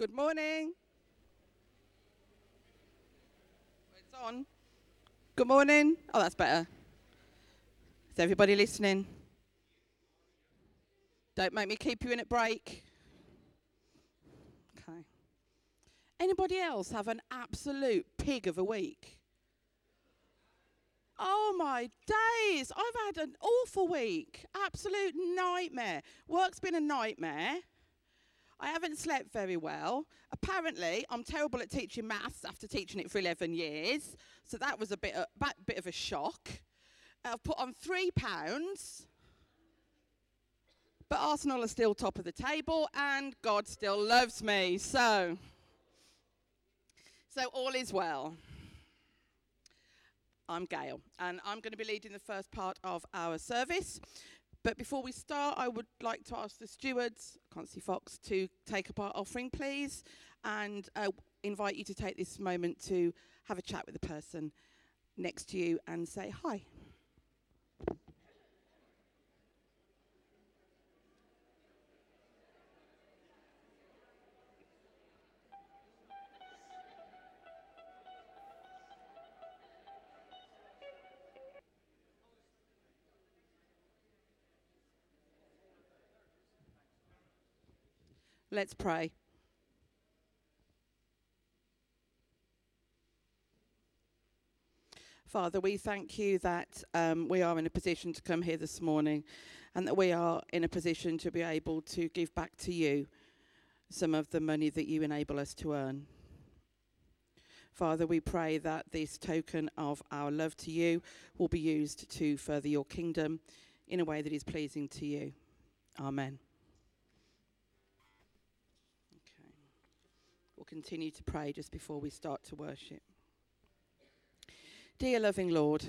Good morning. It's on. Good morning. Oh, that's better. Is everybody listening? Don't make me keep you in at break. Okay. Anybody else have an absolute pig of a week? Oh my days. I've had an awful week. Absolute nightmare. Work's been a nightmare. I haven't slept very well. Apparently, I'm terrible at teaching maths after teaching it for 11 years. So that was a bit, a bit of a shock. I've put on three pounds. But Arsenal are still top of the table and God still loves me. So, so all is well. I'm Gail, and I'm going to be leading the first part of our service. But before we start, I would like to ask the stewards, can't see Fox, to take up our offering, please, and uh, invite you to take this moment to have a chat with the person next to you and say hi. Let's pray. Father, we thank you that um, we are in a position to come here this morning and that we are in a position to be able to give back to you some of the money that you enable us to earn. Father, we pray that this token of our love to you will be used to further your kingdom in a way that is pleasing to you. Amen. Continue to pray just before we start to worship. Dear loving Lord,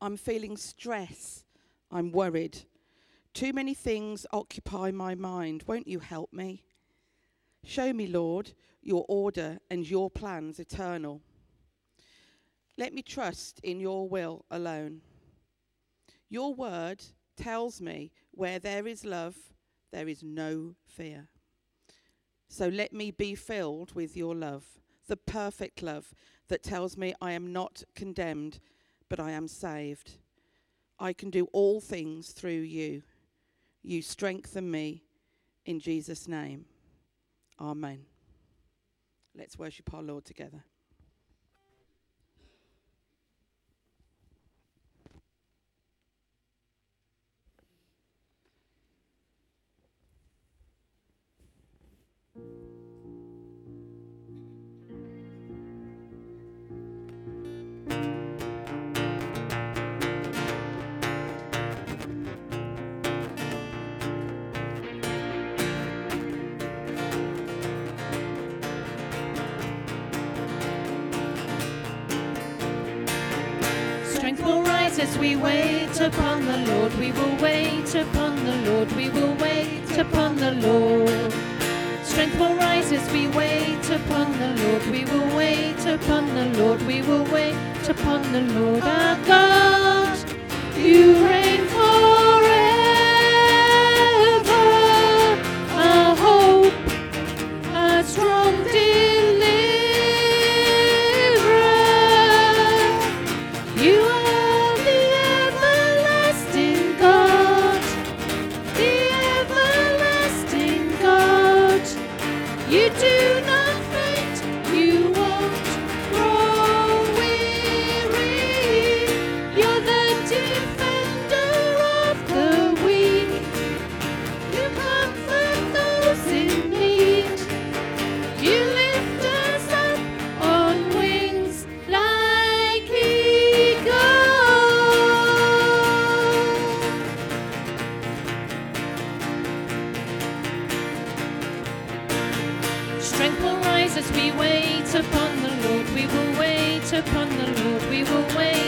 I'm feeling stress. I'm worried. Too many things occupy my mind. Won't you help me? Show me, Lord, your order and your plans eternal. Let me trust in your will alone. Your word tells me where there is love, there is no fear. So let me be filled with your love, the perfect love that tells me I am not condemned, but I am saved. I can do all things through you. You strengthen me in Jesus' name. Amen. Let's worship our Lord together. As we wait upon the Lord, we will wait upon the Lord, we will wait upon the Lord. Strength will rise as we wait upon the Lord, we will wait upon the Lord, we will wait upon the Lord our God. You reign forever, You are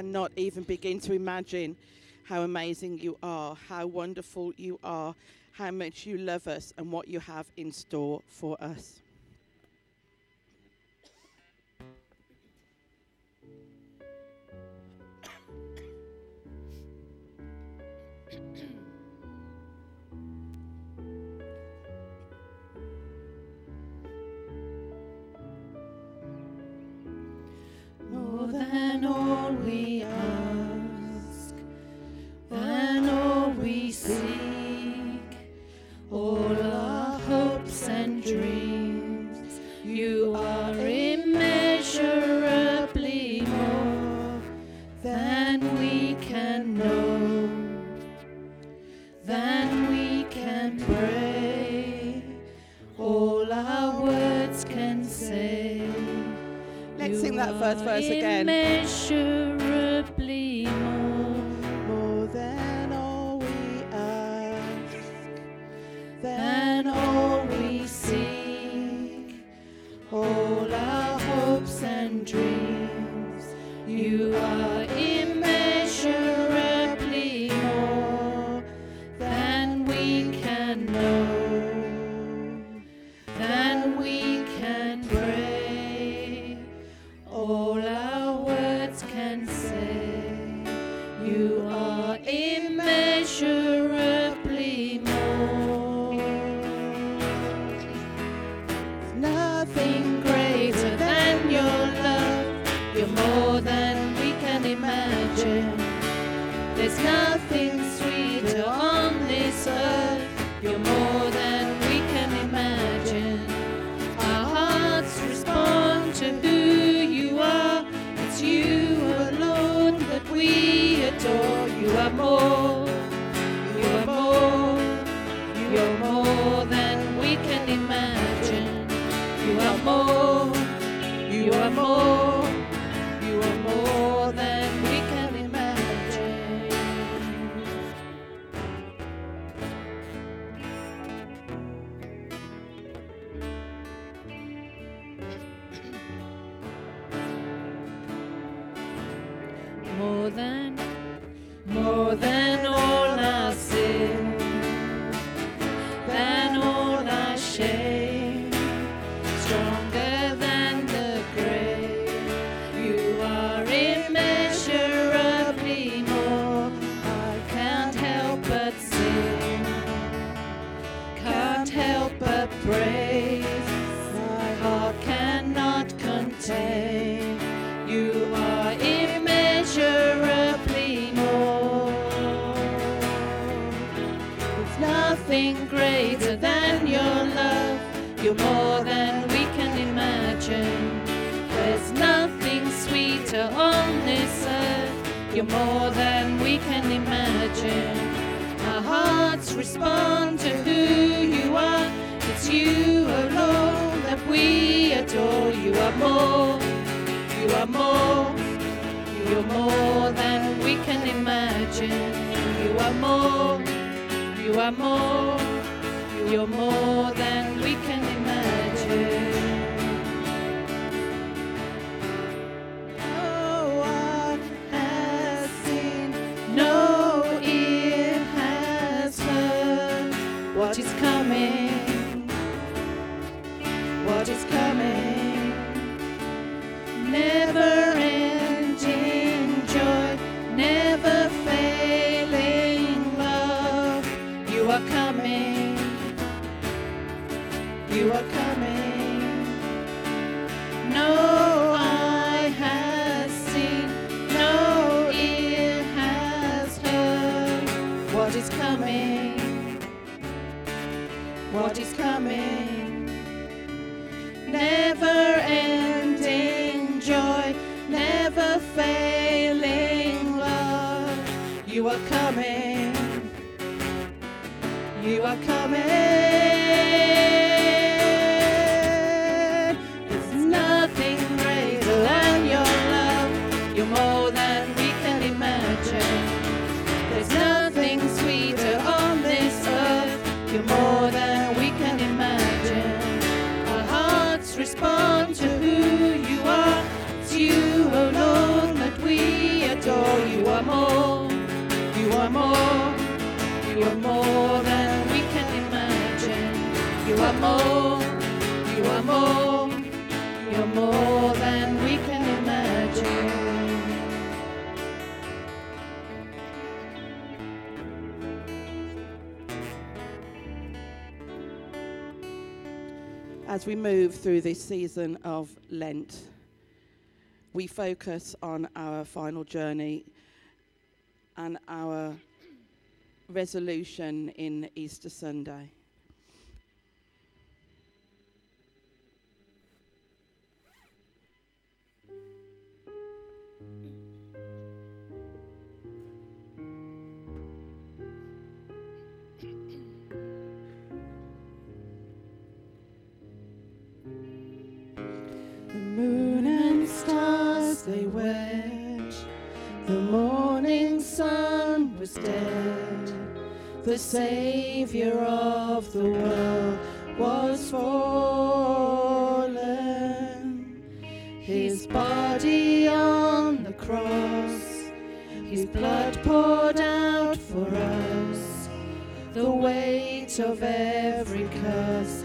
cannot even begin to imagine how amazing you are, how wonderful you are, how much you love us, and what you have in store for us. than all we ask, than all we seek, all our hopes and dreams. You are immeasurably more than we can know, than we can pray. All our Sing that first verse again. Immeasurably are more, you are more, you're more than we can imagine. You are more, you are more, you're more than we can as we move through this season of Lent, we focus on our final journey and our resolution in Easter Sunday. the Savior of the world, was fallen. His body on the cross, His blood poured out for us, the weight of every curse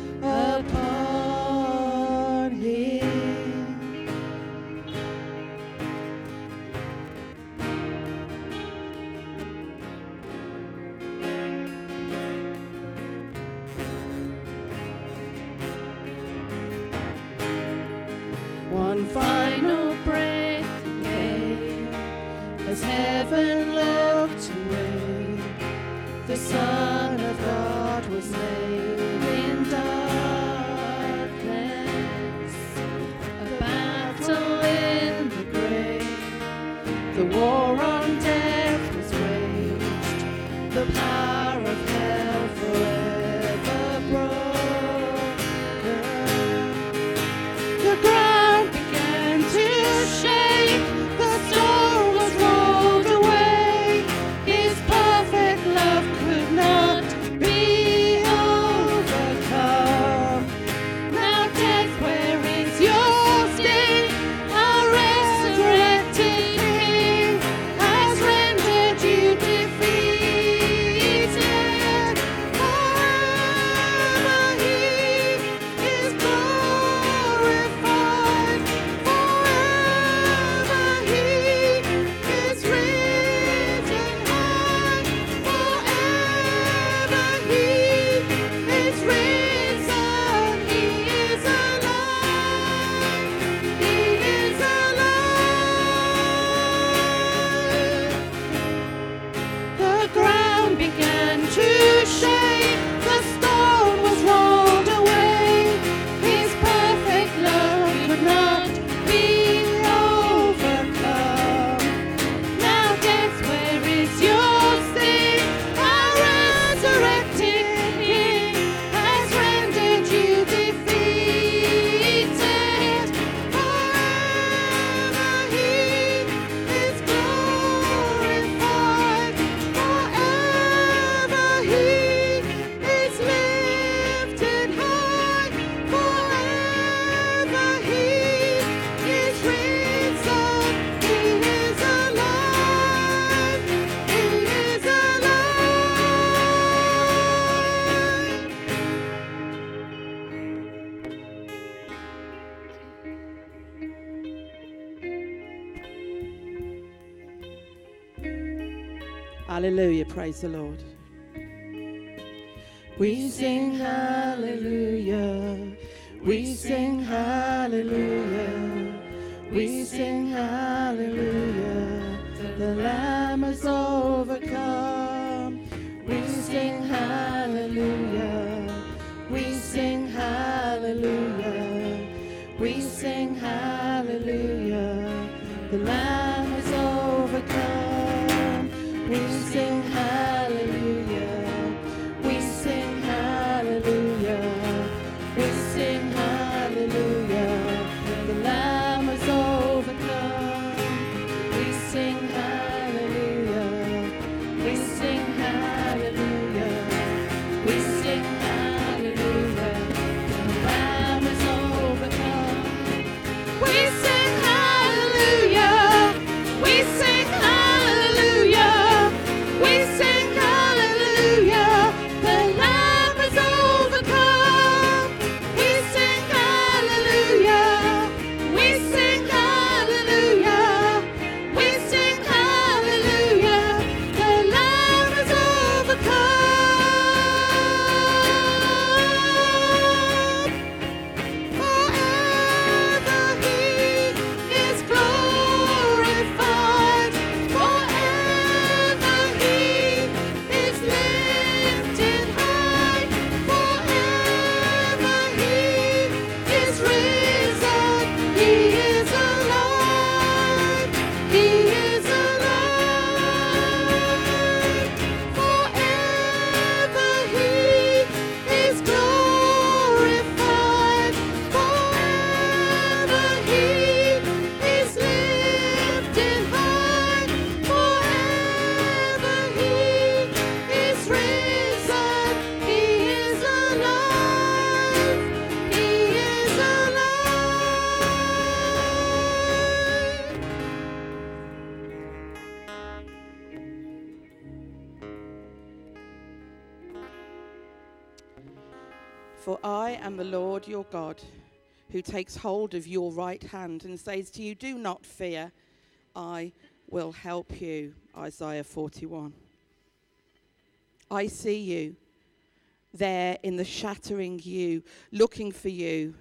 Praise the Lord. Your God, who takes hold of your right hand and says to you, Do not fear, I will help you. Isaiah 41. I see you there in the shattering you, looking for you,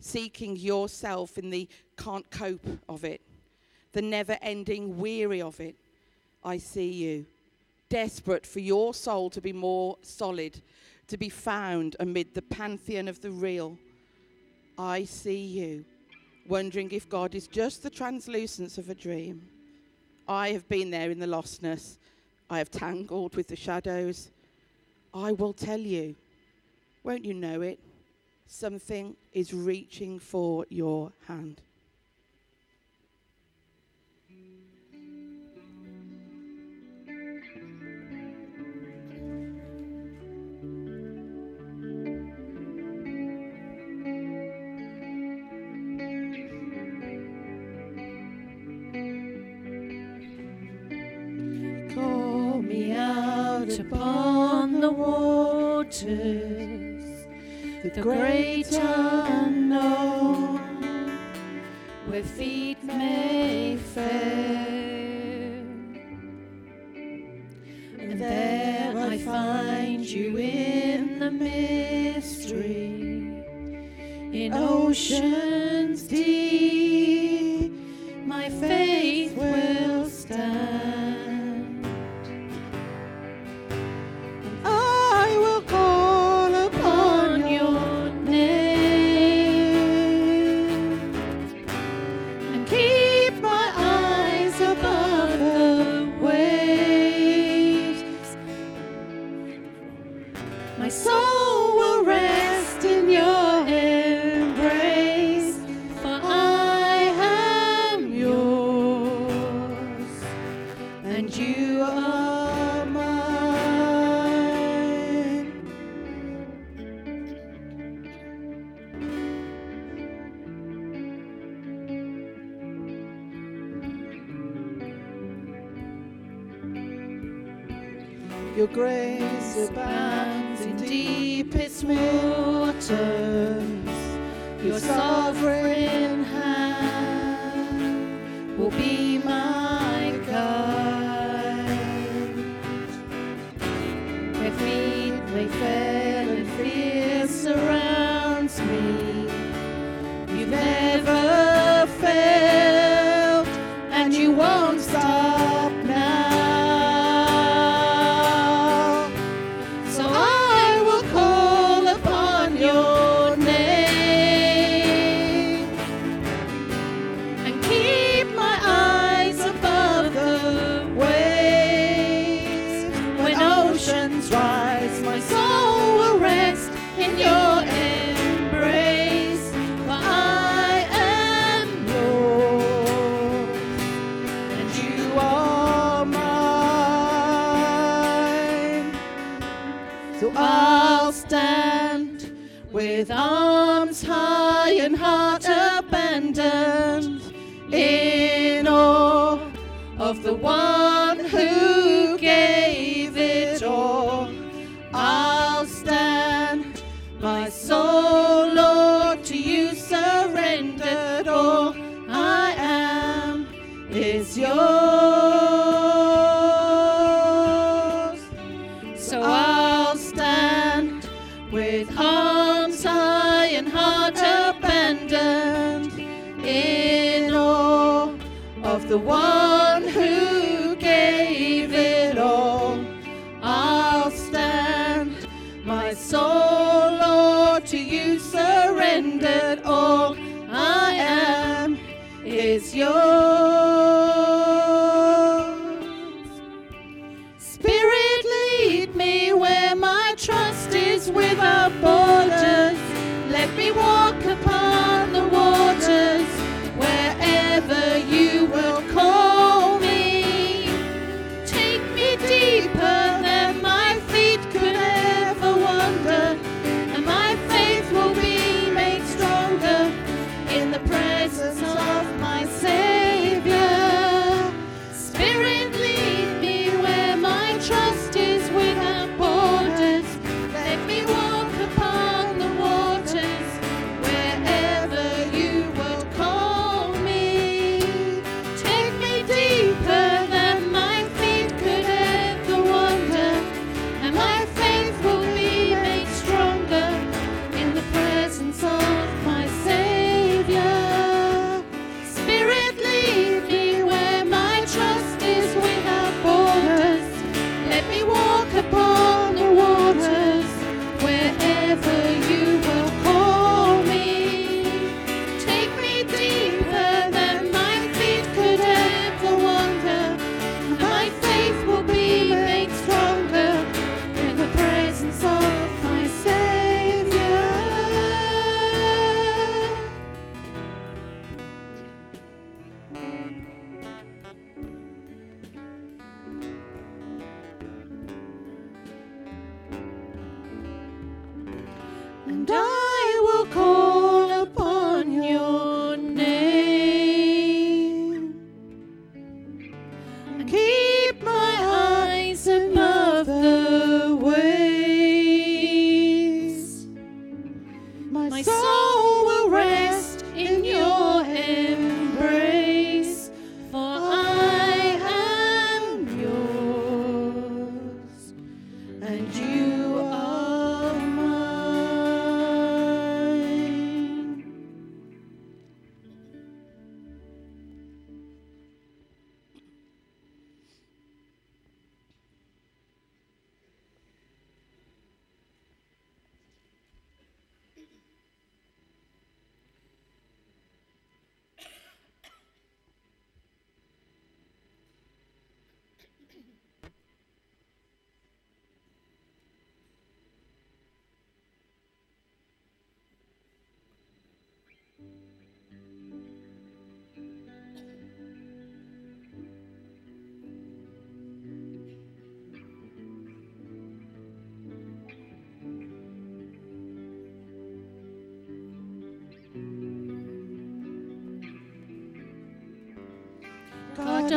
seeking yourself in the can't cope of it, the never ending weary of it. I see you, desperate for your soul to be more solid, to be found amid the pantheon of the real. I see you, wondering if God is just the translucence of a dream. I have been there in the lostness. I have tangled with the shadows. I will tell you. Won't you know it? Something is reaching for your hand. Out upon the waters, the great unknown, where feet may fail. And there I find you in the mystery, in oceans deep, So I'll stand with arms high and heart abandoned in awe of the one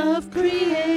of creation.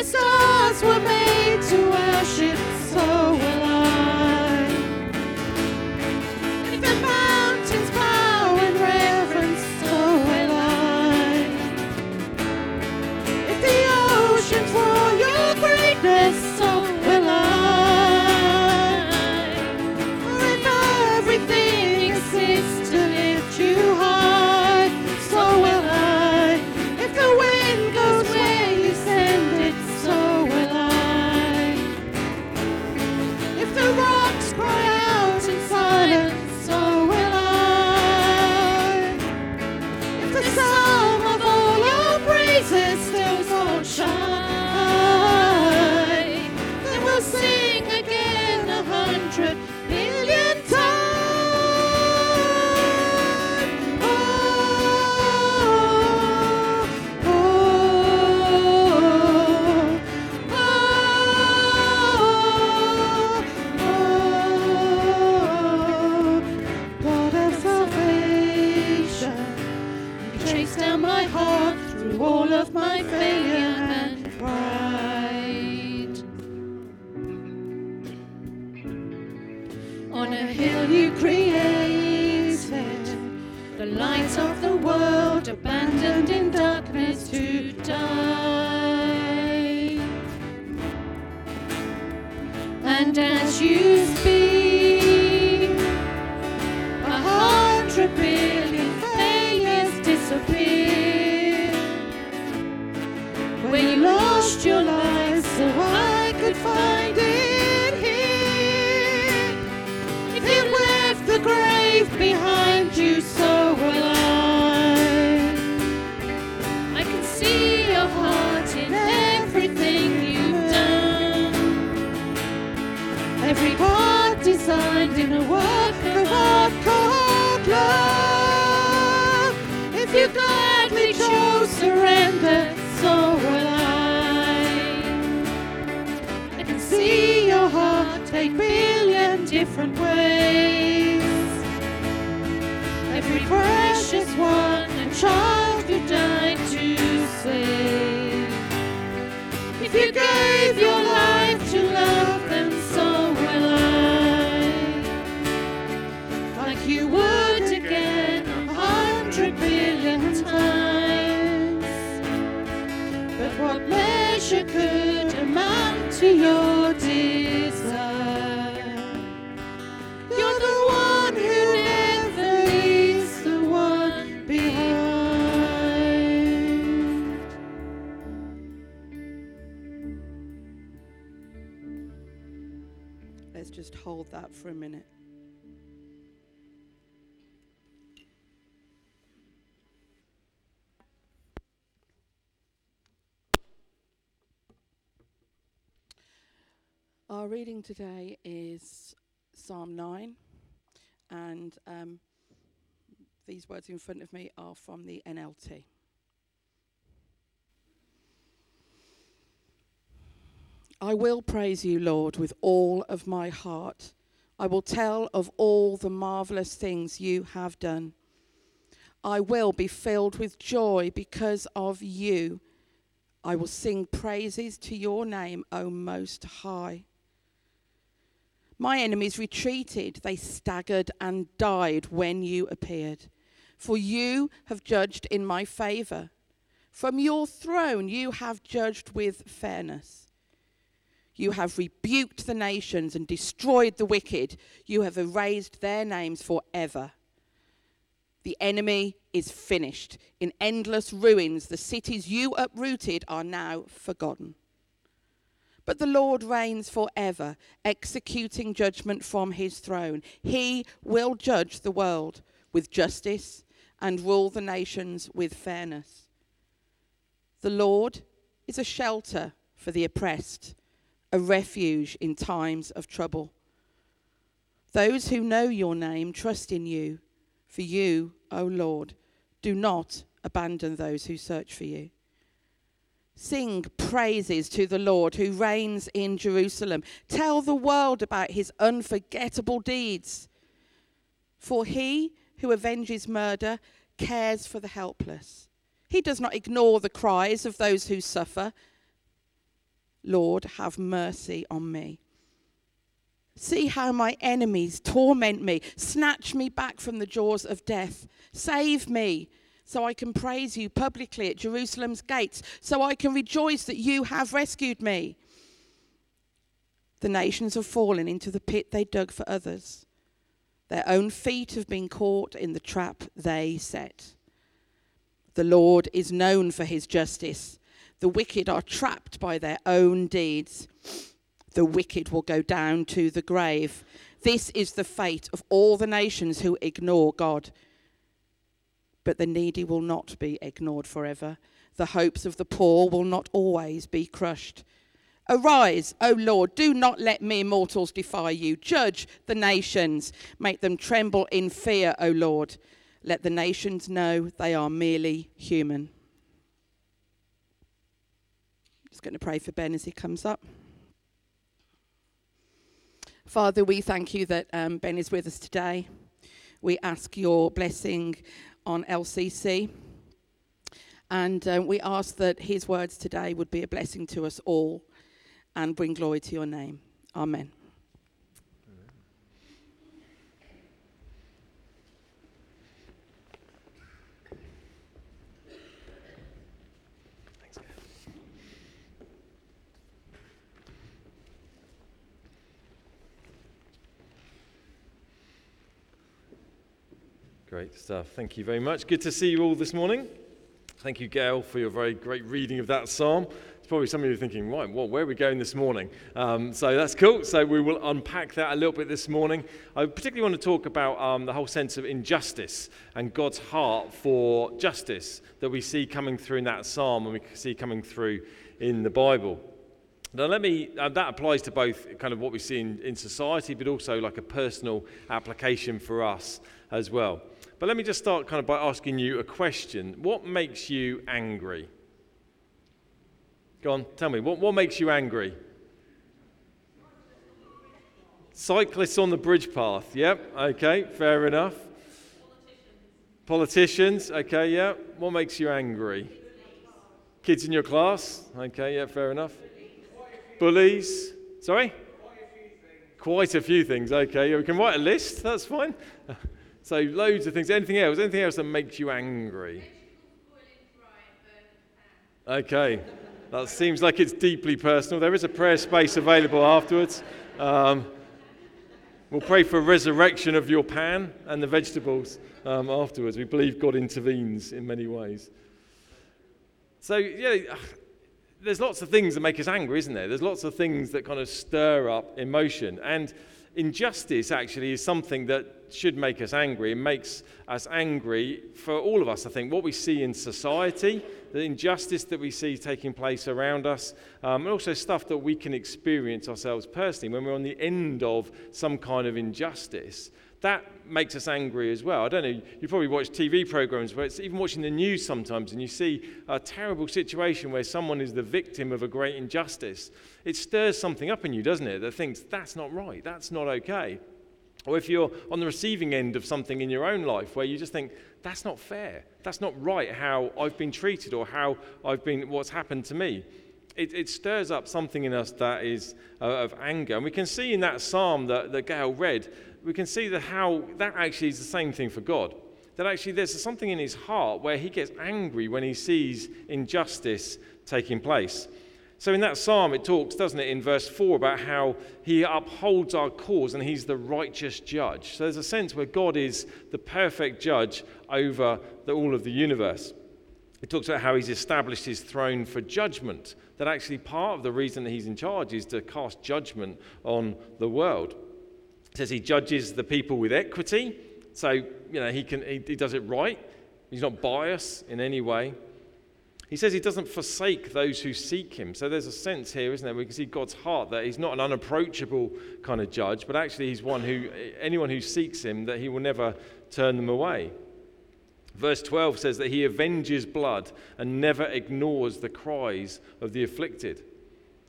the stars were made to worship, so will I. take billion different ways. Every precious one, a child you died to save. If you gave your for a minute. Our reading today is Psalm 9, and um, these words in front of me are from the NLT. I will praise you, Lord, with all of my heart. I will tell of all the marvelous things you have done. I will be filled with joy because of you. I will sing praises to your name, O Most High. My enemies retreated, they staggered and died when you appeared. For you have judged in my favour. From your throne you have judged with fairness. You have rebuked the nations and destroyed the wicked. You have erased their names forever. The enemy is finished. In endless ruins, the cities you uprooted are now forgotten. But the Lord reigns forever, executing judgment from his throne. He will judge the world with justice and rule the nations with fairness. The Lord is a shelter for the oppressed, a refuge in times of trouble. Those who know your name trust in you, for you, O Lord, do not abandon those who search for you. Sing praises to the Lord who reigns in Jerusalem. Tell the world about his unforgettable deeds. For he who avenges murder cares for the helpless. He does not ignore the cries of those who suffer. Lord, have mercy on me. See how my enemies torment me, snatch me back from the jaws of death. Save me so I can praise you publicly at Jerusalem's gates, so I can rejoice that you have rescued me. The nations have fallen into the pit they dug for others. Their own feet have been caught in the trap they set. The Lord is known for his justice. The wicked are trapped by their own deeds. The wicked will go down to the grave. This is the fate of all the nations who ignore God. But the needy will not be ignored forever. The hopes of the poor will not always be crushed. Arise, O Lord, do not let mere mortals defy you. Judge the nations, make them tremble in fear, O Lord. Let the nations know they are merely human. Just going to pray for Ben as he comes up. Father, we thank you that um, Ben is with us today. We ask your blessing on LCC And um, we ask that his words today would be a blessing to us all and bring glory to your name. Amen. Great stuff. Thank you very much. Good to see you all this morning. Thank you, Gail, for your very great reading of that psalm. It's probably some of you thinking, right, well, where are we going this morning? Um, so that's cool. So we will unpack that a little bit this morning. I particularly want to talk about um, the whole sense of injustice and God's heart for justice that we see coming through in that psalm and we see coming through in the Bible. Now, let me, uh, that applies to both kind of what we see in, in society, but also like a personal application for us as well. But let me just start kind of by asking you a question. What makes you angry? Go on, tell me. What, what makes you angry? Cyclists on the bridge path. Yep, okay, fair enough. Politicians. Politicians, okay, yeah. What makes you angry? Kids in your class. Okay, yeah, fair enough. Bullies. Sorry? Quite a few things. Okay, we can write a list. That's fine. So loads of things. Anything else? Anything else that makes you angry? Okay, that seems like it's deeply personal. There is a prayer space available afterwards. Um, we'll pray for resurrection of your pan and the vegetables um, afterwards. We believe God intervenes in many ways. So, yeah, there's lots of things that make us angry, isn't there? There's lots of things that kind of stir up emotion. And injustice actually is something that should make us angry. It makes us angry for all of us, I think. What we see in society, the injustice that we see taking place around us, um, and also stuff that we can experience ourselves personally when we're on the end of some kind of injustice that makes us angry as well. I don't know, you probably watch TV programs where it's even watching the news sometimes and you see a terrible situation where someone is the victim of a great injustice. It stirs something up in you, doesn't it, that thinks that's not right, that's not okay. Or if you're on the receiving end of something in your own life where you just think, that's not fair, that's not right how I've been treated or how I've been, what's happened to me. It, it stirs up something in us that is uh, of anger. And we can see in that psalm that, that Gail read we can see that how that actually is the same thing for God. That actually there's something in his heart where he gets angry when he sees injustice taking place. So in that psalm, it talks, doesn't it, in verse 4 about how he upholds our cause and he's the righteous judge. So there's a sense where God is the perfect judge over the, all of the universe. It talks about how he's established his throne for judgment, that actually part of the reason that he's in charge is to cast judgment on the world. It says he judges the people with equity. So, you know, he, can, he, he does it right. He's not biased in any way. He says he doesn't forsake those who seek him. So there's a sense here, isn't there? We can see God's heart that he's not an unapproachable kind of judge, but actually he's one who, anyone who seeks him, that he will never turn them away. Verse 12 says that he avenges blood and never ignores the cries of the afflicted.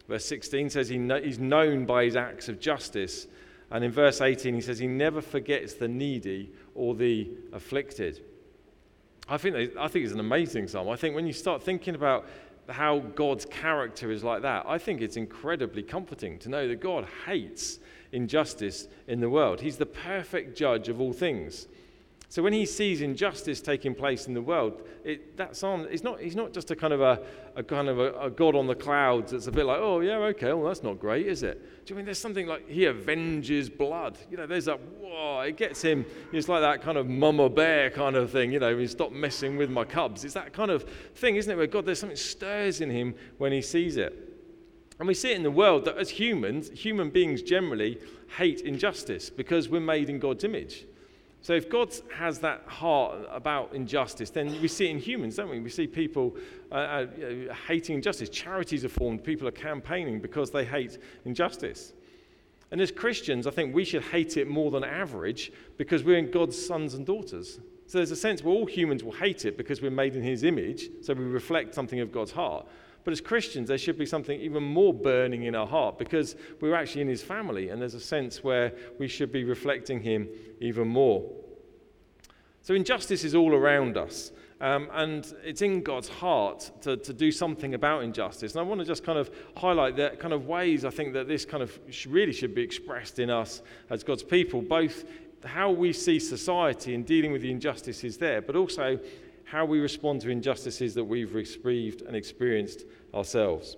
Verse 16 says he he's known by his acts of justice and in verse 18, he says, He never forgets the needy or the afflicted. I think, I think it's an amazing psalm. I think when you start thinking about how God's character is like that, I think it's incredibly comforting to know that God hates injustice in the world. He's the perfect judge of all things. So when he sees injustice taking place in the world, it, that psalm not, he's not just a kind of a, a kind of a, a, God on the clouds that's a bit like, oh, yeah, okay, well, that's not great, is it? Do you mean there's something like he avenges blood? You know, there's that, whoa, it gets him, it's like that kind of mama bear kind of thing, you know, he stop messing with my cubs. It's that kind of thing, isn't it, where God, there's something stirs in him when he sees it. And we see it in the world that as humans, human beings generally hate injustice because we're made in God's image. So if God has that heart about injustice, then we see it in humans, don't we? We see people uh, uh, hating injustice. Charities are formed. People are campaigning because they hate injustice. And as Christians, I think we should hate it more than average because we're in God's sons and daughters. So there's a sense where all humans will hate it because we're made in His image, so we reflect something of God's heart. But as Christians, there should be something even more burning in our heart because we're actually in his family, and there's a sense where we should be reflecting him even more. So injustice is all around us. Um, and it's in God's heart to, to do something about injustice. And I want to just kind of highlight the kind of ways I think that this kind of really should be expressed in us as God's people, both how we see society and dealing with the injustices there, but also how we respond to injustices that we've received and experienced ourselves.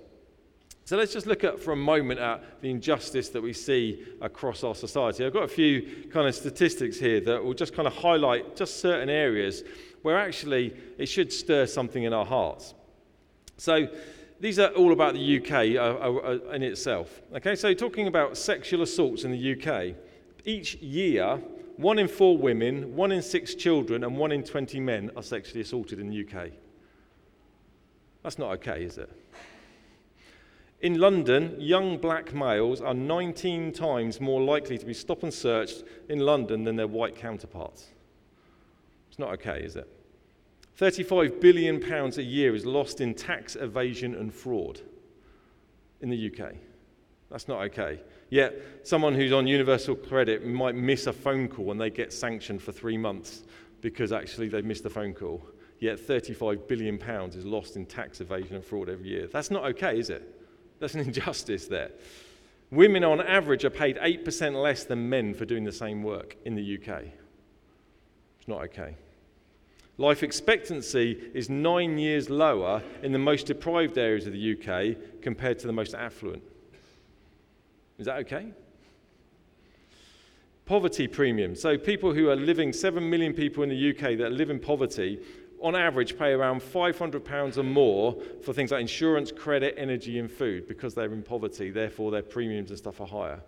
So let's just look at for a moment at the injustice that we see across our society. I've got a few kind of statistics here that will just kind of highlight just certain areas where actually it should stir something in our hearts. So these are all about the UK uh, uh, uh, in itself. Okay, so talking about sexual assaults in the UK, each year, one in four women, one in six children, and one in 20 men are sexually assaulted in the UK. That's not okay, is it? In London, young black males are 19 times more likely to be stop and searched in London than their white counterparts. It's not okay, is it? 35 billion pounds a year is lost in tax evasion and fraud in the UK. That's not okay. Yet, someone who's on universal credit might miss a phone call and they get sanctioned for three months because actually they missed a phone call. Yet, 35 billion pounds is lost in tax evasion and fraud every year. That's not okay, is it? That's an injustice there. Women, on average, are paid 8% less than men for doing the same work in the UK. It's not okay. Life expectancy is nine years lower in the most deprived areas of the UK compared to the most affluent. Is that okay? Poverty premium. So, people who are living, 7 million people in the UK that live in poverty, on average, pay around £500 or more for things like insurance, credit, energy, and food because they're in poverty. Therefore, their premiums and stuff are higher.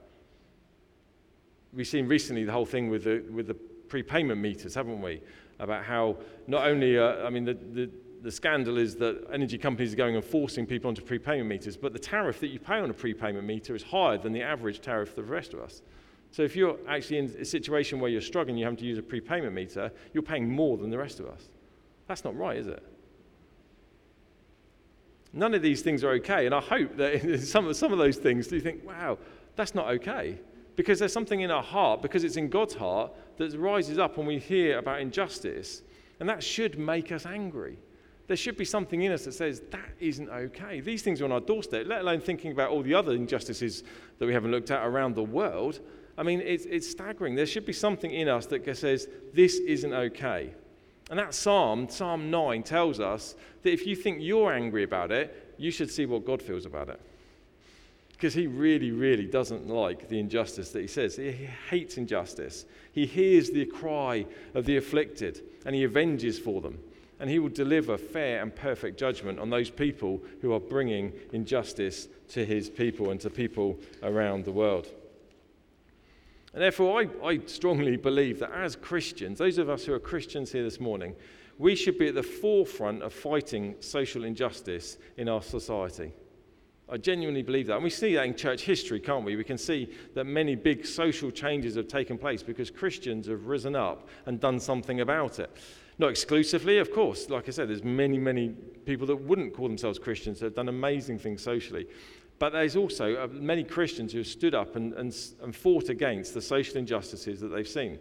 We've seen recently the whole thing with the, with the prepayment meters, haven't we? About how not only, uh, I mean, the, the, the scandal is that energy companies are going and forcing people onto prepayment meters, but the tariff that you pay on a prepayment meter is higher than the average tariff for the rest of us. So if you're actually in a situation where you're struggling, you have to use a prepayment meter, you're paying more than the rest of us. That's not right, is it? None of these things are okay. And I hope that some of, some of those things, do you think, wow, that's not okay? Because there's something in our heart, because it's in God's heart, that rises up when we hear about injustice. And that should make us angry. There should be something in us that says, that isn't okay. These things are on our doorstep, let alone thinking about all the other injustices that we haven't looked at around the world. I mean, it's, it's staggering. There should be something in us that says, this isn't okay. And that psalm, Psalm 9, tells us that if you think you're angry about it, you should see what God feels about it. Because he really, really doesn't like the injustice that he says. He hates injustice. He hears the cry of the afflicted and he avenges for them. And he will deliver fair and perfect judgment on those people who are bringing injustice to his people and to people around the world. And therefore, I, I strongly believe that as Christians, those of us who are Christians here this morning, we should be at the forefront of fighting social injustice in our society. I genuinely believe that. And we see that in church history, can't we? We can see that many big social changes have taken place because Christians have risen up and done something about it. Not exclusively, of course. Like I said, there's many, many people that wouldn't call themselves Christians that have done amazing things socially. But there's also uh, many Christians who have stood up and, and, and fought against the social injustices that they've seen.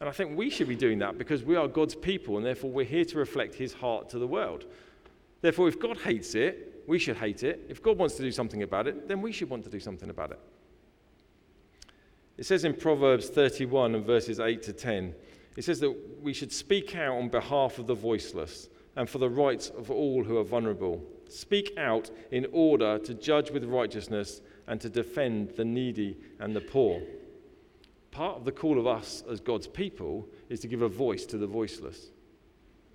And I think we should be doing that because we are God's people and therefore we're here to reflect his heart to the world. Therefore, if God hates it, we should hate it. If God wants to do something about it, then we should want to do something about it. It says in Proverbs 31 and verses 8 to 10, it says that we should speak out on behalf of the voiceless and for the rights of all who are vulnerable. Speak out in order to judge with righteousness and to defend the needy and the poor. Part of the call of us as God's people is to give a voice to the voiceless.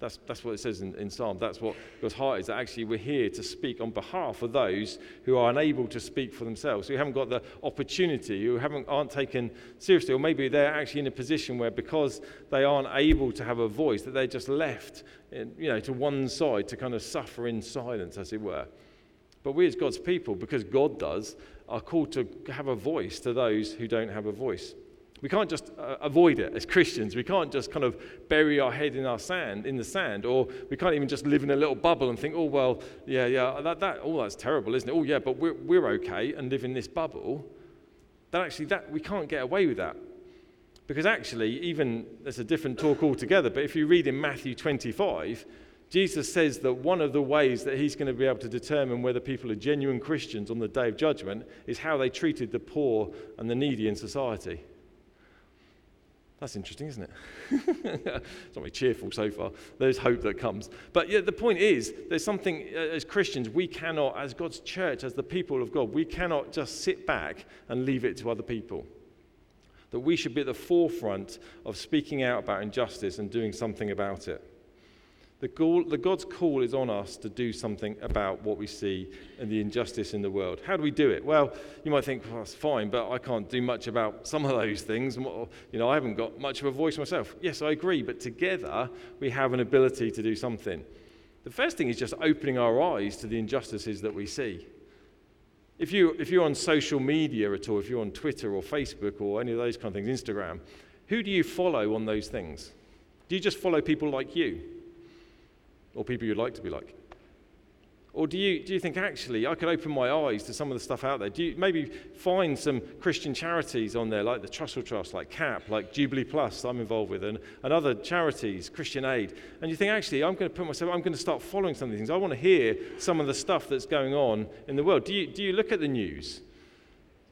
That's, that's what it says in, in Psalm. That's what God's heart is. That actually, we're here to speak on behalf of those who are unable to speak for themselves, who haven't got the opportunity, who haven't, aren't taken seriously, or maybe they're actually in a position where because they aren't able to have a voice, that they're just left in, you know, to one side to kind of suffer in silence, as it were. But we, as God's people, because God does, are called to have a voice to those who don't have a voice. We can't just uh, avoid it as Christians. We can't just kind of bury our head in our sand, in the sand, or we can't even just live in a little bubble and think, oh well, yeah, yeah, that, that, oh that's terrible, isn't it? Oh yeah, but we're, we're okay and live in this bubble. That actually, that we can't get away with that. Because actually, even there's a different talk altogether, but if you read in Matthew 25, Jesus says that one of the ways that he's going to be able to determine whether people are genuine Christians on the day of judgment is how they treated the poor and the needy in society. That's interesting, isn't it? it's not very cheerful so far. There's hope that comes. But yeah, the point is, there's something uh, as Christians, we cannot, as God's church, as the people of God, we cannot just sit back and leave it to other people that we should be at the forefront of speaking out about injustice and doing something about it. The, goal, the God's call is on us to do something about what we see and the injustice in the world. How do we do it? Well, you might think, well, that's fine, but I can't do much about some of those things. You know, I haven't got much of a voice myself. Yes, I agree, but together we have an ability to do something. The first thing is just opening our eyes to the injustices that we see. If, you, if you're on social media at all, if you're on Twitter or Facebook or any of those kind of things, Instagram, who do you follow on those things? Do you just follow people like you? Or people you'd like to be like? Or do you, do you think, actually, I could open my eyes to some of the stuff out there? Do you maybe find some Christian charities on there, like the Trussell Trust, like CAP, like Jubilee Plus, I'm involved with, and, and other charities, Christian Aid? And you think, actually, I'm going to put myself, I'm going to start following some of these things. I want to hear some of the stuff that's going on in the world. Do you, do you look at the news?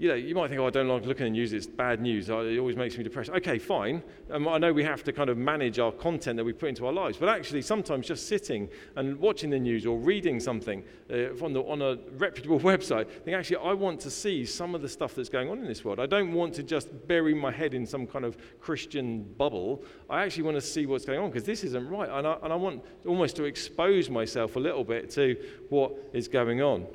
You know, you might think, oh, I don't like looking at news, it's bad news, it always makes me depressed. Okay, fine. Um, I know we have to kind of manage our content that we put into our lives, but actually, sometimes just sitting and watching the news or reading something uh, on, the, on a reputable website, I think, actually, I want to see some of the stuff that's going on in this world. I don't want to just bury my head in some kind of Christian bubble. I actually want to see what's going on because this isn't right. And I, and I want almost to expose myself a little bit to what is going on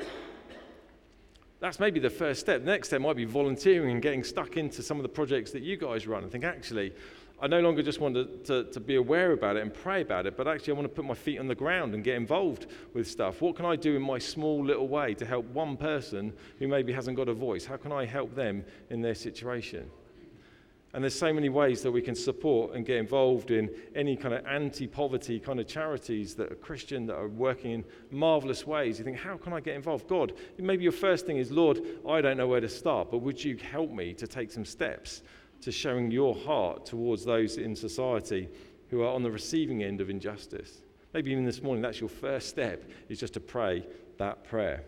that's maybe the first step. The next step might be volunteering and getting stuck into some of the projects that you guys run and think, actually, I no longer just want to, to, to, be aware about it and pray about it, but actually I want to put my feet on the ground and get involved with stuff. What can I do in my small little way to help one person who maybe hasn't got a voice? How can I help them in their situation? And there's so many ways that we can support and get involved in any kind of anti poverty kind of charities that are Christian, that are working in marvelous ways. You think, how can I get involved? God, maybe your first thing is, Lord, I don't know where to start, but would you help me to take some steps to showing your heart towards those in society who are on the receiving end of injustice? Maybe even this morning, that's your first step, is just to pray that prayer.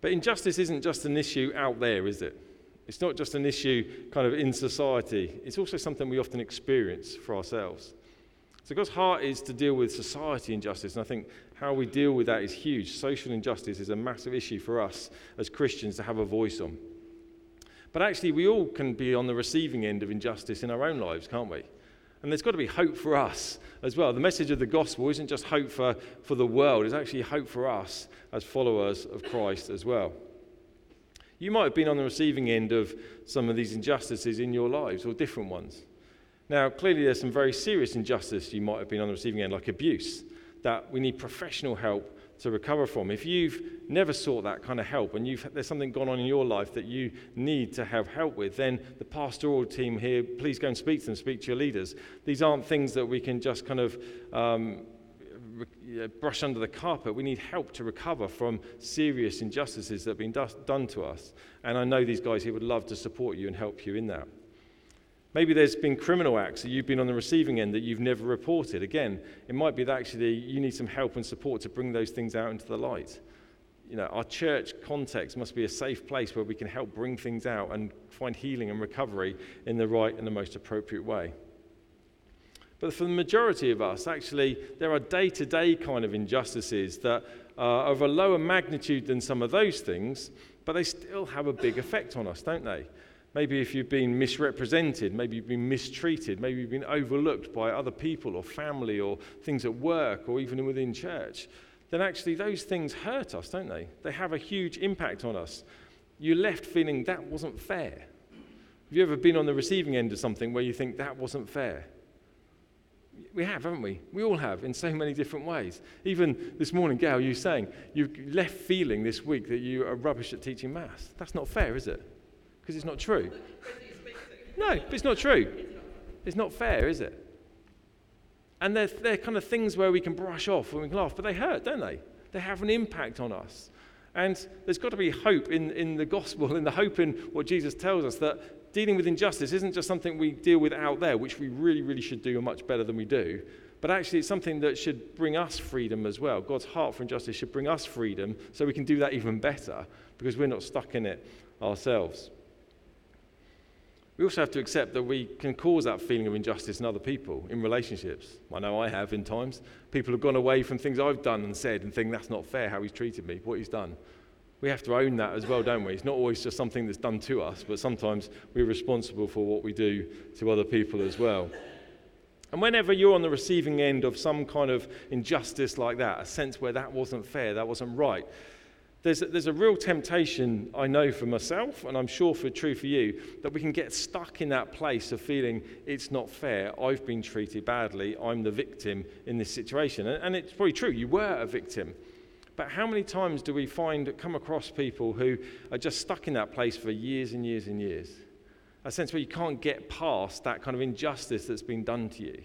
But injustice isn't just an issue out there, is it? It's not just an issue kind of in society, it's also something we often experience for ourselves. So God's heart is to deal with society injustice, and I think how we deal with that is huge. Social injustice is a massive issue for us as Christians to have a voice on. But actually, we all can be on the receiving end of injustice in our own lives, can't we? And there's got to be hope for us as well. The message of the gospel isn't just hope for, for the world, it's actually hope for us as followers of Christ as well. You might have been on the receiving end of some of these injustices in your lives, or different ones. Now, clearly, there's some very serious injustice you might have been on the receiving end, like abuse, that we need professional help to recover from. If you've never sought that kind of help and there's something gone on in your life that you need to have help with, then the pastoral team here, please go and speak to them, speak to your leaders. These aren't things that we can just kind of um, brush under the carpet. We need help to recover from serious injustices that have been do- done to us. And I know these guys here would love to support you and help you in that. Maybe there's been criminal acts that you've been on the receiving end that you've never reported. Again, it might be that actually you need some help and support to bring those things out into the light. You know, our church context must be a safe place where we can help bring things out and find healing and recovery in the right and the most appropriate way. But for the majority of us, actually, there are day to day kind of injustices that are of a lower magnitude than some of those things, but they still have a big effect on us, don't they? Maybe if you've been misrepresented, maybe you've been mistreated, maybe you've been overlooked by other people or family or things at work or even within church, then actually those things hurt us, don't they? They have a huge impact on us. You're left feeling that wasn't fair. Have you ever been on the receiving end of something where you think that wasn't fair? We have, haven't we? We all have in so many different ways. Even this morning, Gail, you saying you left feeling this week that you are rubbish at teaching maths. That's not fair, is it? Because it's not true. No, it's not true. It's not fair, is it? And they're, they're kind of things where we can brush off and we can laugh, but they hurt, don't they? They have an impact on us. And there's got to be hope in, in the gospel, in the hope in what Jesus tells us that dealing with injustice isn't just something we deal with out there, which we really, really should do much better than we do, but actually it's something that should bring us freedom as well. God's heart for injustice should bring us freedom so we can do that even better because we're not stuck in it ourselves. We also have to accept that we can cause that feeling of injustice in other people, in relationships. I know I have in times. People have gone away from things I've done and said and think that's not fair how he's treated me, what he's done. We have to own that as well, don't we? It's not always just something that's done to us, but sometimes we're responsible for what we do to other people as well. And whenever you're on the receiving end of some kind of injustice like that, a sense where that wasn't fair, that wasn't right, there's a, there's a real temptation, I know for myself, and I'm sure for true for you, that we can get stuck in that place of feeling it's not fair, I've been treated badly, I'm the victim in this situation. And, and it's probably true, you were a victim. But how many times do we find, come across people who are just stuck in that place for years and years and years? A sense where you can't get past that kind of injustice that's been done to you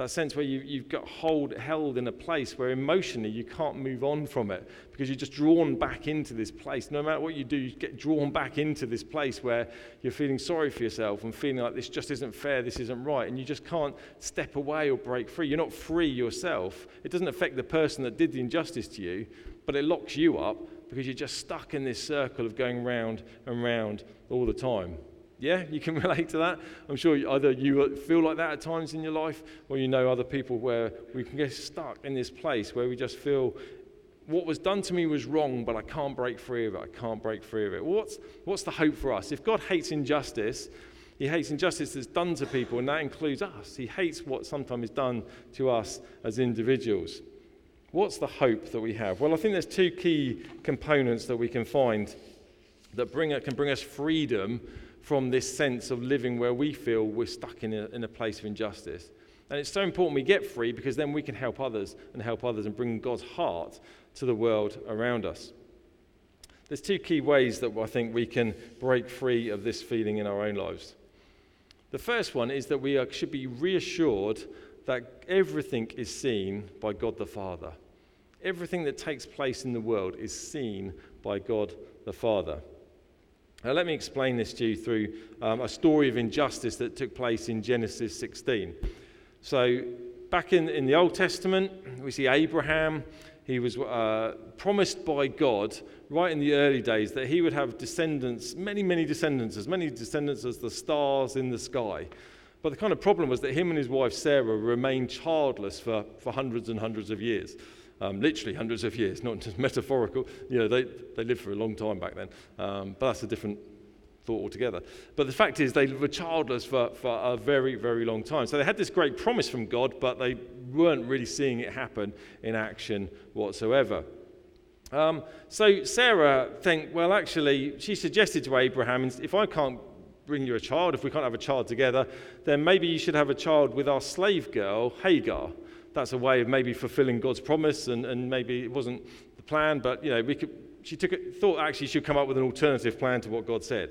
that sense where you, you've got hold, held in a place where emotionally you can't move on from it because you're just drawn back into this place. No matter what you do, you get drawn back into this place where you're feeling sorry for yourself and feeling like this just isn't fair, this isn't right, and you just can't step away or break free. You're not free yourself. It doesn't affect the person that did the injustice to you, but it locks you up because you're just stuck in this circle of going round and round all the time. Yeah, you can relate to that. I'm sure either you feel like that at times in your life, or you know other people where we can get stuck in this place where we just feel what was done to me was wrong, but I can't break free of it. I can't break free of it. What's, what's the hope for us? If God hates injustice, he hates injustice that's done to people, and that includes us. He hates what sometimes is done to us as individuals. What's the hope that we have? Well, I think there's two key components that we can find that bring, can bring us freedom from this sense of living where we feel we're stuck in a, in a place of injustice. And it's so important we get free because then we can help others and help others and bring God's heart to the world around us. There's two key ways that I think we can break free of this feeling in our own lives. The first one is that we are, should be reassured that everything is seen by God the Father. Everything that takes place in the world is seen by God the Father. Now, let me explain this to you through um, a story of injustice that took place in Genesis 16. So, back in, in the Old Testament, we see Abraham. He was uh, promised by God right in the early days that he would have descendants, many, many descendants, as many descendants as the stars in the sky. But the kind of problem was that him and his wife Sarah remained childless for, for hundreds and hundreds of years um, literally hundreds of years, not just metaphorical. You know, they, they lived for a long time back then, um, but that's a different thought altogether. But the fact is, they were childless for, for a very, very long time. So they had this great promise from God, but they weren't really seeing it happen in action whatsoever. Um, so Sarah think, well, actually, she suggested to Abraham, if I can't bring you a child, if we can't have a child together, then maybe you should have a child with our slave girl, Hagar that's a way of maybe fulfilling God's promise, and, and maybe it wasn't the plan, but you know, we could, she took it, thought actually she'd come up with an alternative plan to what God said.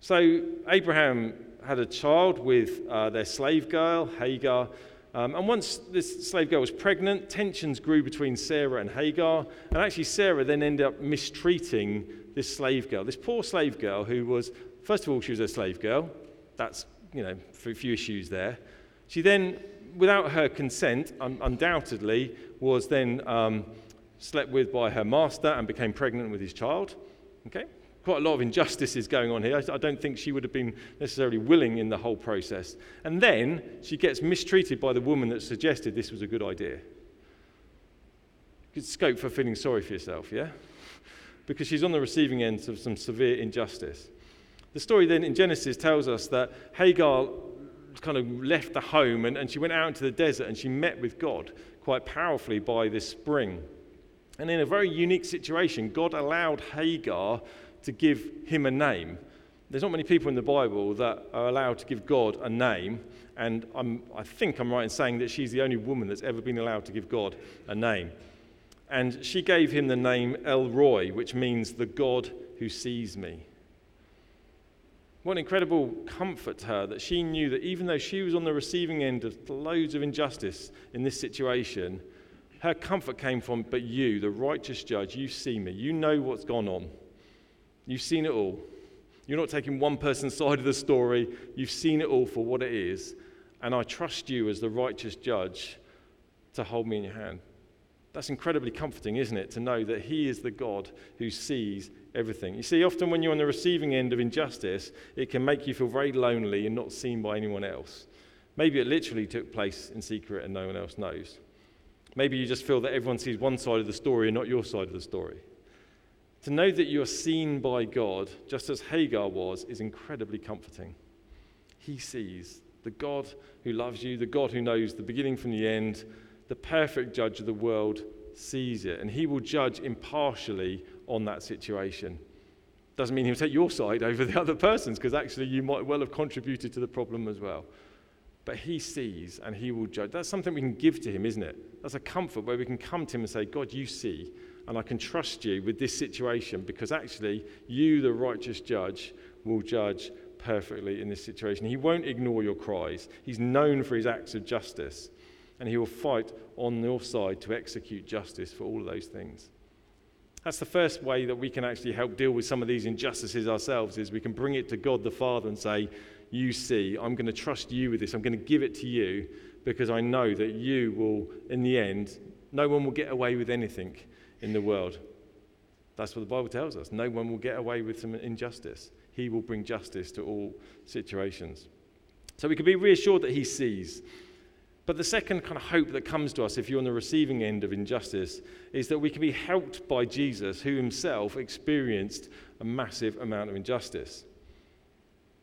So Abraham had a child with uh, their slave girl, Hagar. Um, and once this slave girl was pregnant, tensions grew between Sarah and Hagar. And actually, Sarah then ended up mistreating this slave girl, this poor slave girl who was, first of all, she was a slave girl. That's, you know, a few issues there. She then without her consent, un- undoubtedly, was then um, slept with by her master and became pregnant with his child. Okay? Quite a lot of injustices going on here. I, I don't think she would have been necessarily willing in the whole process. And then she gets mistreated by the woman that suggested this was a good idea. Good scope for feeling sorry for yourself, yeah? Because she's on the receiving end of some severe injustice. The story then in Genesis tells us that Hagar kind of left the home and, and she went out into the desert and she met with God quite powerfully by this spring. And in a very unique situation, God allowed Hagar to give him a name. There's not many people in the Bible that are allowed to give God a name, and I'm, i think I'm right in saying that she's the only woman that's ever been allowed to give God a name. And she gave him the name El Roi, which means the God who sees me. What an incredible comfort to her that she knew that even though she was on the receiving end of loads of injustice in this situation, her comfort came from, but you, the righteous judge, you see me. You know what's gone on. You've seen it all. You're not taking one person's side of the story. You've seen it all for what it is. And I trust you as the righteous judge to hold me in your hand. That's incredibly comforting, isn't it? To know that He is the God who sees everything. You see, often when you're on the receiving end of injustice, it can make you feel very lonely and not seen by anyone else. Maybe it literally took place in secret and no one else knows. Maybe you just feel that everyone sees one side of the story and not your side of the story. To know that you are seen by God, just as Hagar was, is incredibly comforting. He sees the God who loves you, the God who knows the beginning from the end, the perfect judge of the world sees it, and he will judge impartially on that situation. Doesn't mean he'll take your side over the other person's, because actually you might well have contributed to the problem as well. But he sees and he will judge. That's something we can give to him, isn't it? That's a comfort where we can come to him and say, God, you see, and I can trust you with this situation because actually you, the righteous judge, will judge perfectly in this situation. He won't ignore your cries. He's known for his acts of justice and he will fight on your side to execute justice for all of those things. That's the first way that we can actually help deal with some of these injustices ourselves is we can bring it to God the Father and say, "You see, I'm going to trust you with this. I'm going to give it to you because I know that you will in the end no one will get away with anything in the world." That's what the Bible tells us. No one will get away with some injustice. He will bring justice to all situations. So we can be reassured that he sees but the second kind of hope that comes to us if you're on the receiving end of injustice is that we can be helped by Jesus, who himself experienced a massive amount of injustice.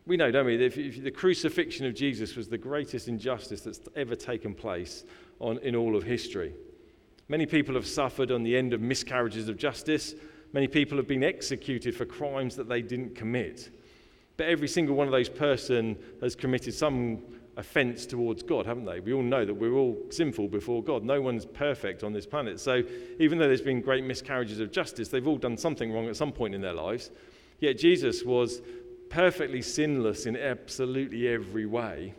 We know, don't we, that if, if the crucifixion of Jesus was the greatest injustice that's ever taken place on, in all of history. Many people have suffered on the end of miscarriages of justice. Many people have been executed for crimes that they didn't commit. But every single one of those person has committed some offense towards God, haven't they? We all know that we're all sinful before God. No one's perfect on this planet. So even though there's been great miscarriages of justice, they've all done something wrong at some point in their lives. Yet Jesus was perfectly sinless in absolutely every way.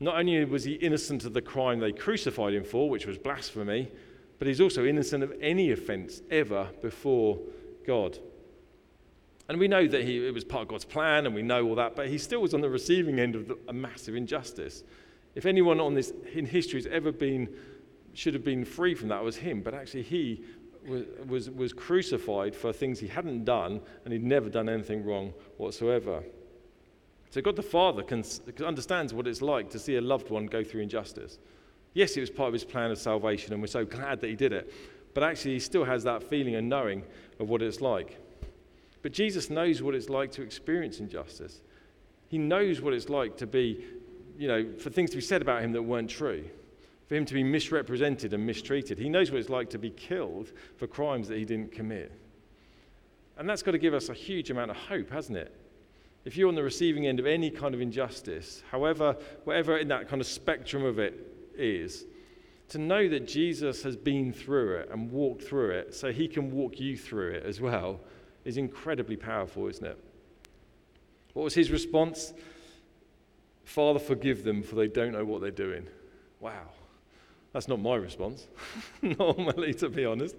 Not only was he innocent of the crime they crucified him for, which was blasphemy, but he's also innocent of any offense ever before God. And we know that he, it was part of God's plan, and we know all that, but he still was on the receiving end of the, a massive injustice. If anyone on this in history has ever been, should have been free from that, was him. But actually, he was, was, was crucified for things he hadn't done, and he'd never done anything wrong whatsoever. So God the Father can, understands what it's like to see a loved one go through injustice. Yes, it was part of his plan of salvation, and we're so glad that he did it. But actually, he still has that feeling and knowing of what it's like. But Jesus knows what it's like to experience injustice. He knows what it's like to be, you know, for things to be said about him that weren't true, for him to be misrepresented and mistreated. He knows what it's like to be killed for crimes that he didn't commit. And that's got to give us a huge amount of hope, hasn't it? If you're on the receiving end of any kind of injustice, however, whatever in that kind of spectrum of it is, to know that Jesus has been through it and walked through it so he can walk you through it as well is incredibly powerful, isn't it? What was his response? Father, forgive them, for they don't know what they're doing. Wow. That's not my response, normally, to be honest.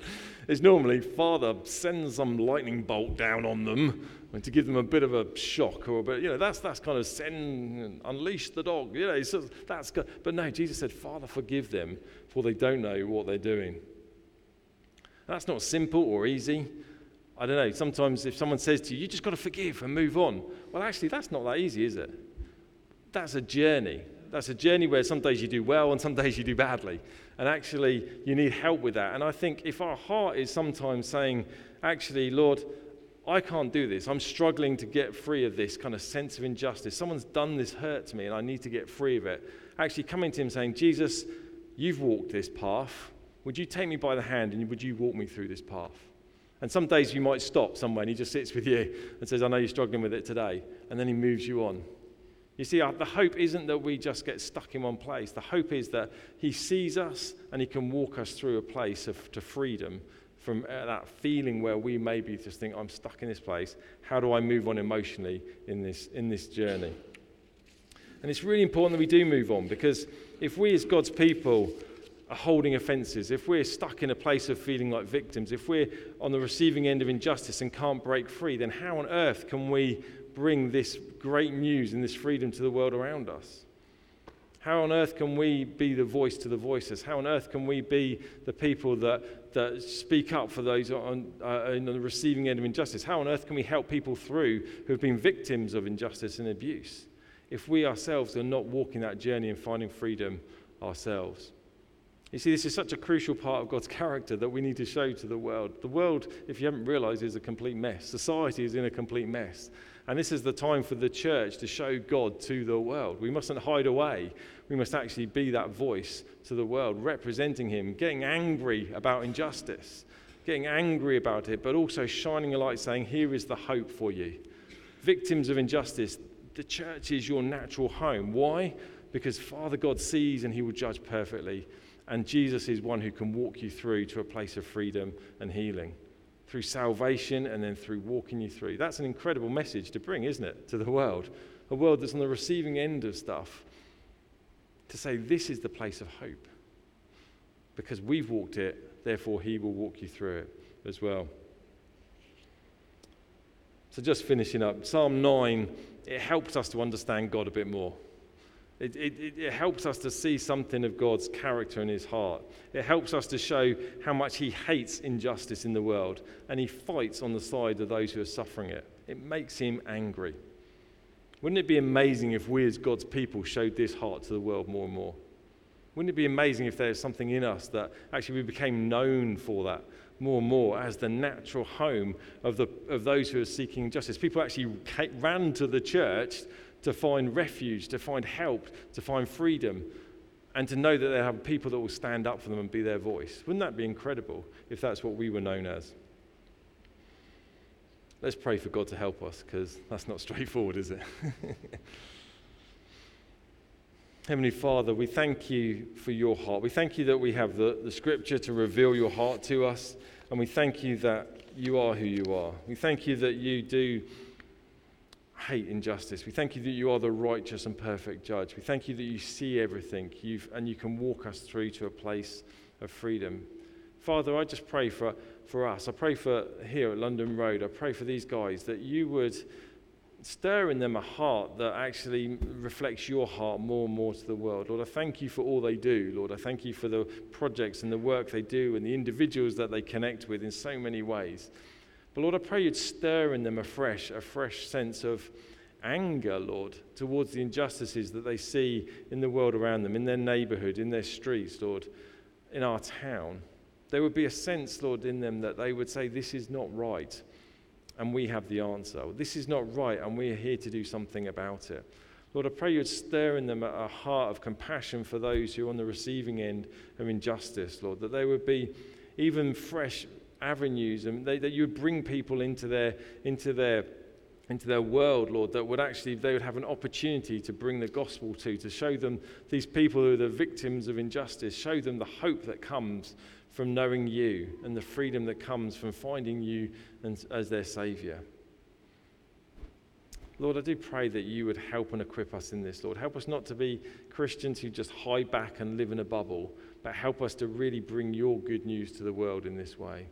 It's normally, Father, send some lightning bolt down on them and to give them a bit of a shock or a bit, you know, that's, that's kind of send, unleash the dog, you know, so that's good. But no, Jesus said, Father, forgive them, for they don't know what they're doing. That's not simple or easy. I don't know, sometimes if someone says to you, you just got to forgive and move on. Well, actually, that's not that easy, is it? That's a journey. That's a journey where some days you do well and some days you do badly. And actually, you need help with that. And I think if our heart is sometimes saying, actually, Lord, I can't do this. I'm struggling to get free of this kind of sense of injustice. Someone's done this hurt to me and I need to get free of it. Actually, coming to Him saying, Jesus, you've walked this path. Would you take me by the hand and would you walk me through this path? And some days you might stop somewhere and he just sits with you and says, I know you're struggling with it today. And then he moves you on. You see, the hope isn't that we just get stuck in one place. The hope is that he sees us and he can walk us through a place of, to freedom from uh, that feeling where we maybe just think, I'm stuck in this place. How do I move on emotionally in this, in this journey? And it's really important that we do move on because if we, as God's people, are holding offences, if we're stuck in a place of feeling like victims, if we're on the receiving end of injustice and can't break free, then how on earth can we bring this great news and this freedom to the world around us? How on earth can we be the voice to the voiceless? How on earth can we be the people that, that speak up for those on, uh, on the receiving end of injustice? How on earth can we help people through who have been victims of injustice and abuse if we ourselves are not walking that journey and finding freedom ourselves? You see, this is such a crucial part of God's character that we need to show to the world. The world, if you haven't realized, is a complete mess. Society is in a complete mess. And this is the time for the church to show God to the world. We mustn't hide away. We must actually be that voice to the world, representing Him, getting angry about injustice, getting angry about it, but also shining a light saying, Here is the hope for you. Victims of injustice, the church is your natural home. Why? Because Father God sees and He will judge perfectly. And Jesus is one who can walk you through to a place of freedom and healing through salvation and then through walking you through. That's an incredible message to bring, isn't it, to the world? A world that's on the receiving end of stuff. To say, this is the place of hope. Because we've walked it, therefore, He will walk you through it as well. So, just finishing up, Psalm 9, it helps us to understand God a bit more. It, it, it, helps us to see something of God's character in his heart. It helps us to show how much he hates injustice in the world and he fights on the side of those who are suffering it. It makes him angry. Wouldn't it be amazing if we, as God's people, showed this heart to the world more and more? Wouldn't it be amazing if there's something in us that actually we became known for that more and more as the natural home of, the, of those who are seeking justice? People actually ran to the church to find refuge, to find help, to find freedom, and to know that they have people that will stand up for them and be their voice. Wouldn't that be incredible if that's what we were known as? Let's pray for God to help us because that's not straightforward, is it? Heavenly Father, we thank you for your heart. We thank you that we have the, the scripture to reveal your heart to us, and we thank you that you are who you are. We thank you that you do hate injustice. We thank you that you are the righteous and perfect judge. We thank you that you see everything You've, and you can walk us through to a place of freedom. Father, I just pray for, for us. I pray for here at London Road. I pray for these guys that you would stir in them a heart that actually reflects your heart more and more to the world. Lord, I thank you for all they do. Lord, I thank you for the projects and the work they do and the individuals that they connect with in so many ways. But Lord, I pray you'd stir in them afresh, a fresh sense of anger, Lord, towards the injustices that they see in the world around them, in their neighborhood, in their streets, Lord, in our town. There would be a sense, Lord, in them that they would say, This is not right, and we have the answer. This is not right, and we are here to do something about it. Lord, I pray you'd stir in them a heart of compassion for those who are on the receiving end of injustice, Lord, that they would be even fresh avenues and they, that you would bring people into their, into their into their world, Lord, that would actually, they would have an opportunity to bring the gospel to, to show them these people who are the victims of injustice, show them the hope that comes from knowing you and the freedom that comes from finding you as their Savior. Lord, I do pray that you would help and equip us in this, Lord. Help us not to be Christians who just hide back and live in a bubble, but help us to really bring your good news to the world in this way.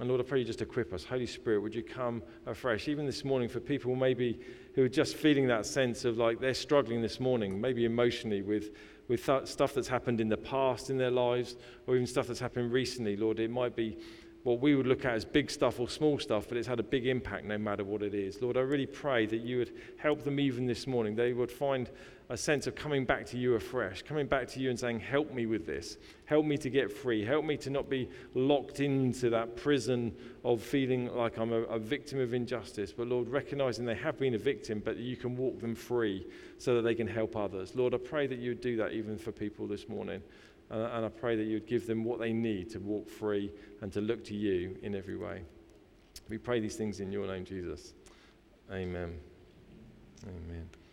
And Lord, I pray you just equip us. Holy Spirit, would you come afresh, even this morning, for people maybe who are just feeling that sense of like they're struggling this morning, maybe emotionally with, with th- stuff that's happened in the past in their lives, or even stuff that's happened recently. Lord, it might be what we would look at as big stuff or small stuff, but it's had a big impact no matter what it is. Lord, I really pray that you would help them even this morning. They would find a sense of coming back to you afresh, coming back to you and saying, Help me with this. Help me to get free. Help me to not be locked into that prison of feeling like I'm a, a victim of injustice. But Lord, recognizing they have been a victim, but you can walk them free so that they can help others. Lord, I pray that you would do that even for people this morning. And I pray that you would give them what they need to walk free and to look to you in every way. We pray these things in your name, Jesus. Amen. Amen.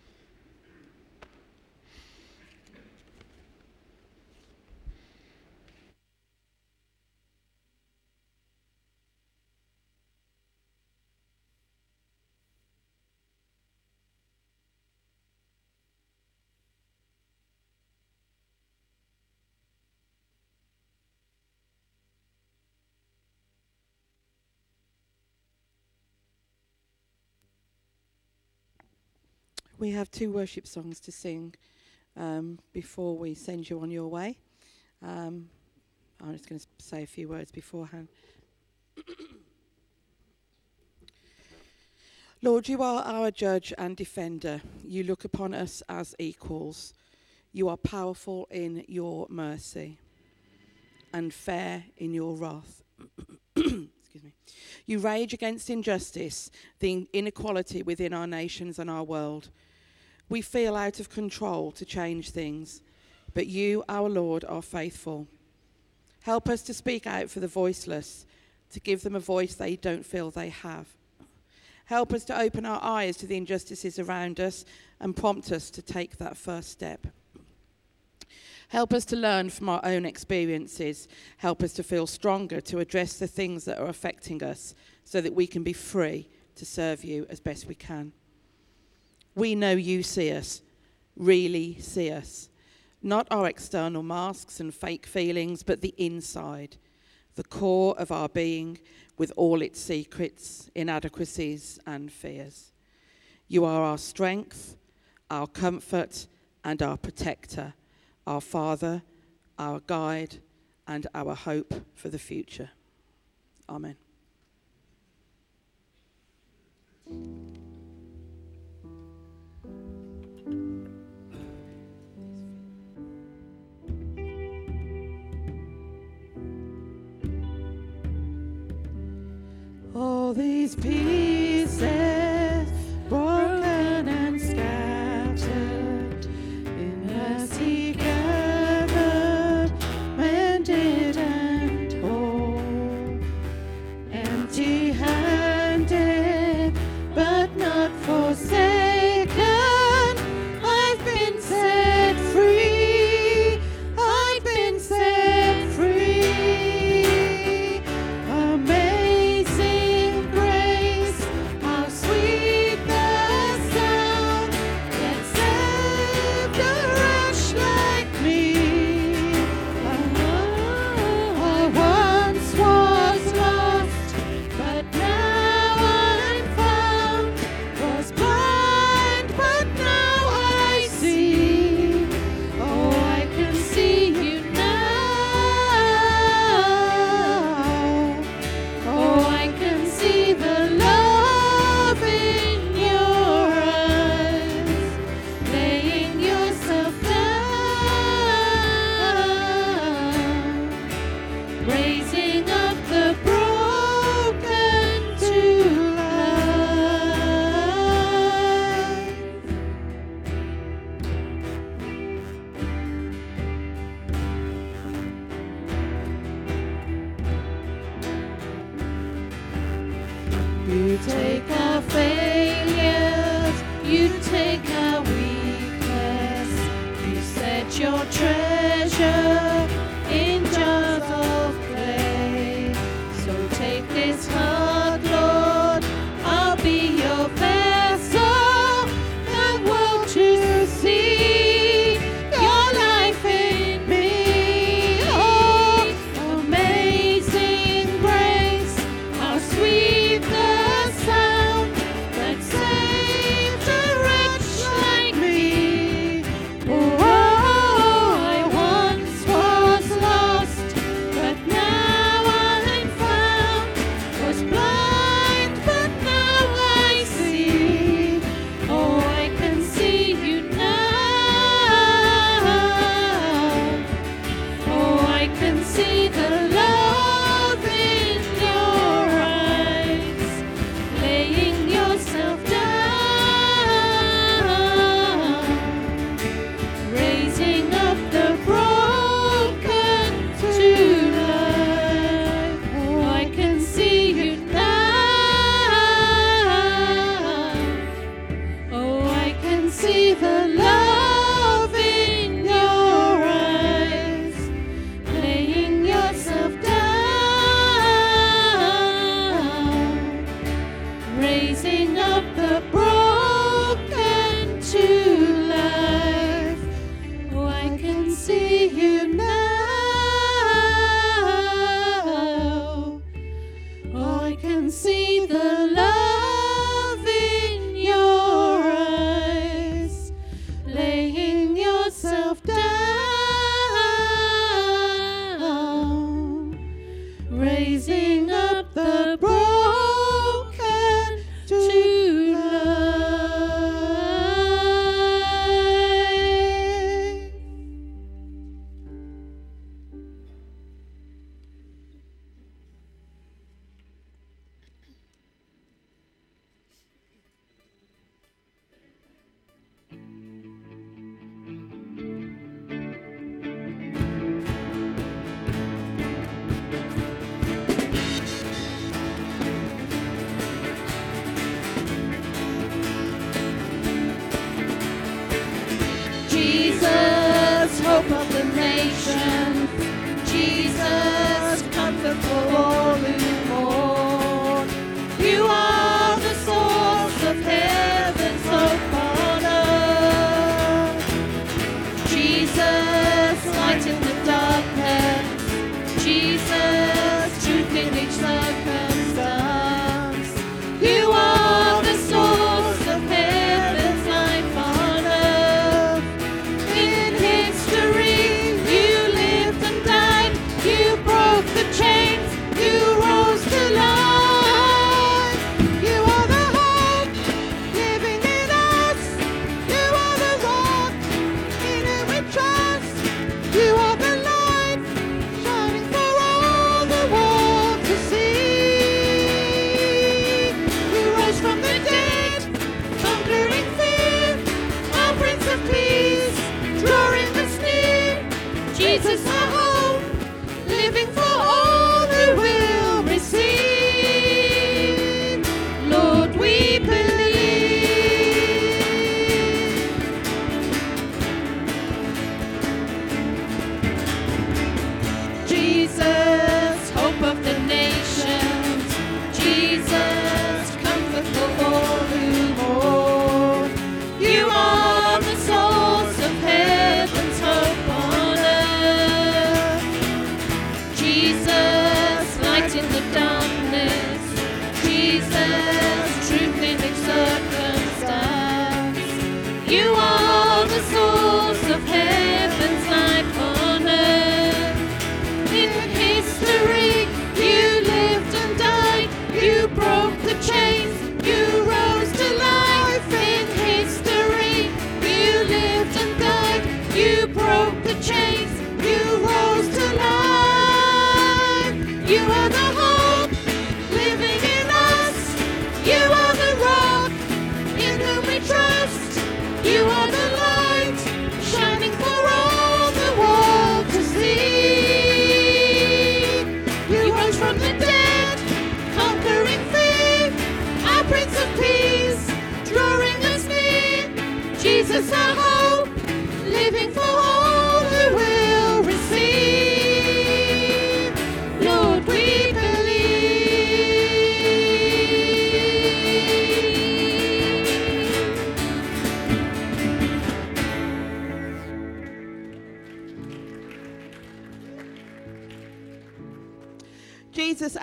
We have two worship songs to sing um, before we send you on your way. Um, I'm just going to say a few words beforehand. Lord, you are our judge and defender. You look upon us as equals. You are powerful in your mercy and fair in your wrath. Excuse me. You rage against injustice, the inequality within our nations and our world. We feel out of control to change things, but you, our Lord, are faithful. Help us to speak out for the voiceless, to give them a voice they don't feel they have. Help us to open our eyes to the injustices around us and prompt us to take that first step. Help us to learn from our own experiences. Help us to feel stronger to address the things that are affecting us so that we can be free to serve you as best we can. We know you see us, really see us. Not our external masks and fake feelings, but the inside, the core of our being with all its secrets, inadequacies, and fears. You are our strength, our comfort, and our protector, our Father, our guide, and our hope for the future. Amen. All these pieces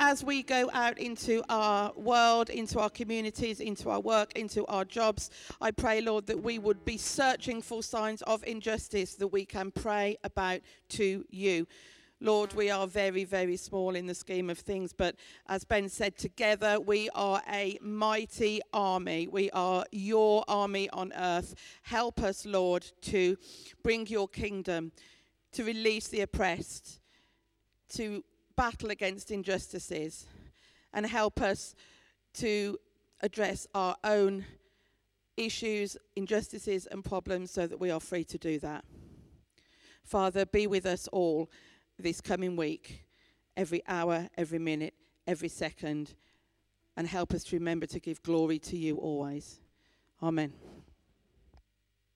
as we go out into our world, into our communities, into our work, into our jobs, I pray, Lord, that we would be searching for signs of injustice that we can pray about to you. Lord, we are very, very small in the scheme of things, but as Ben said, together we are a mighty army. We are your army on earth. Help us, Lord, to bring your kingdom, to release the oppressed, to battle against injustices and help us to address our own issues, injustices, and problems so that we are free to do that. Father, be with us all this coming week, every hour, every minute, every second, and help us to remember to give glory to you always. Amen.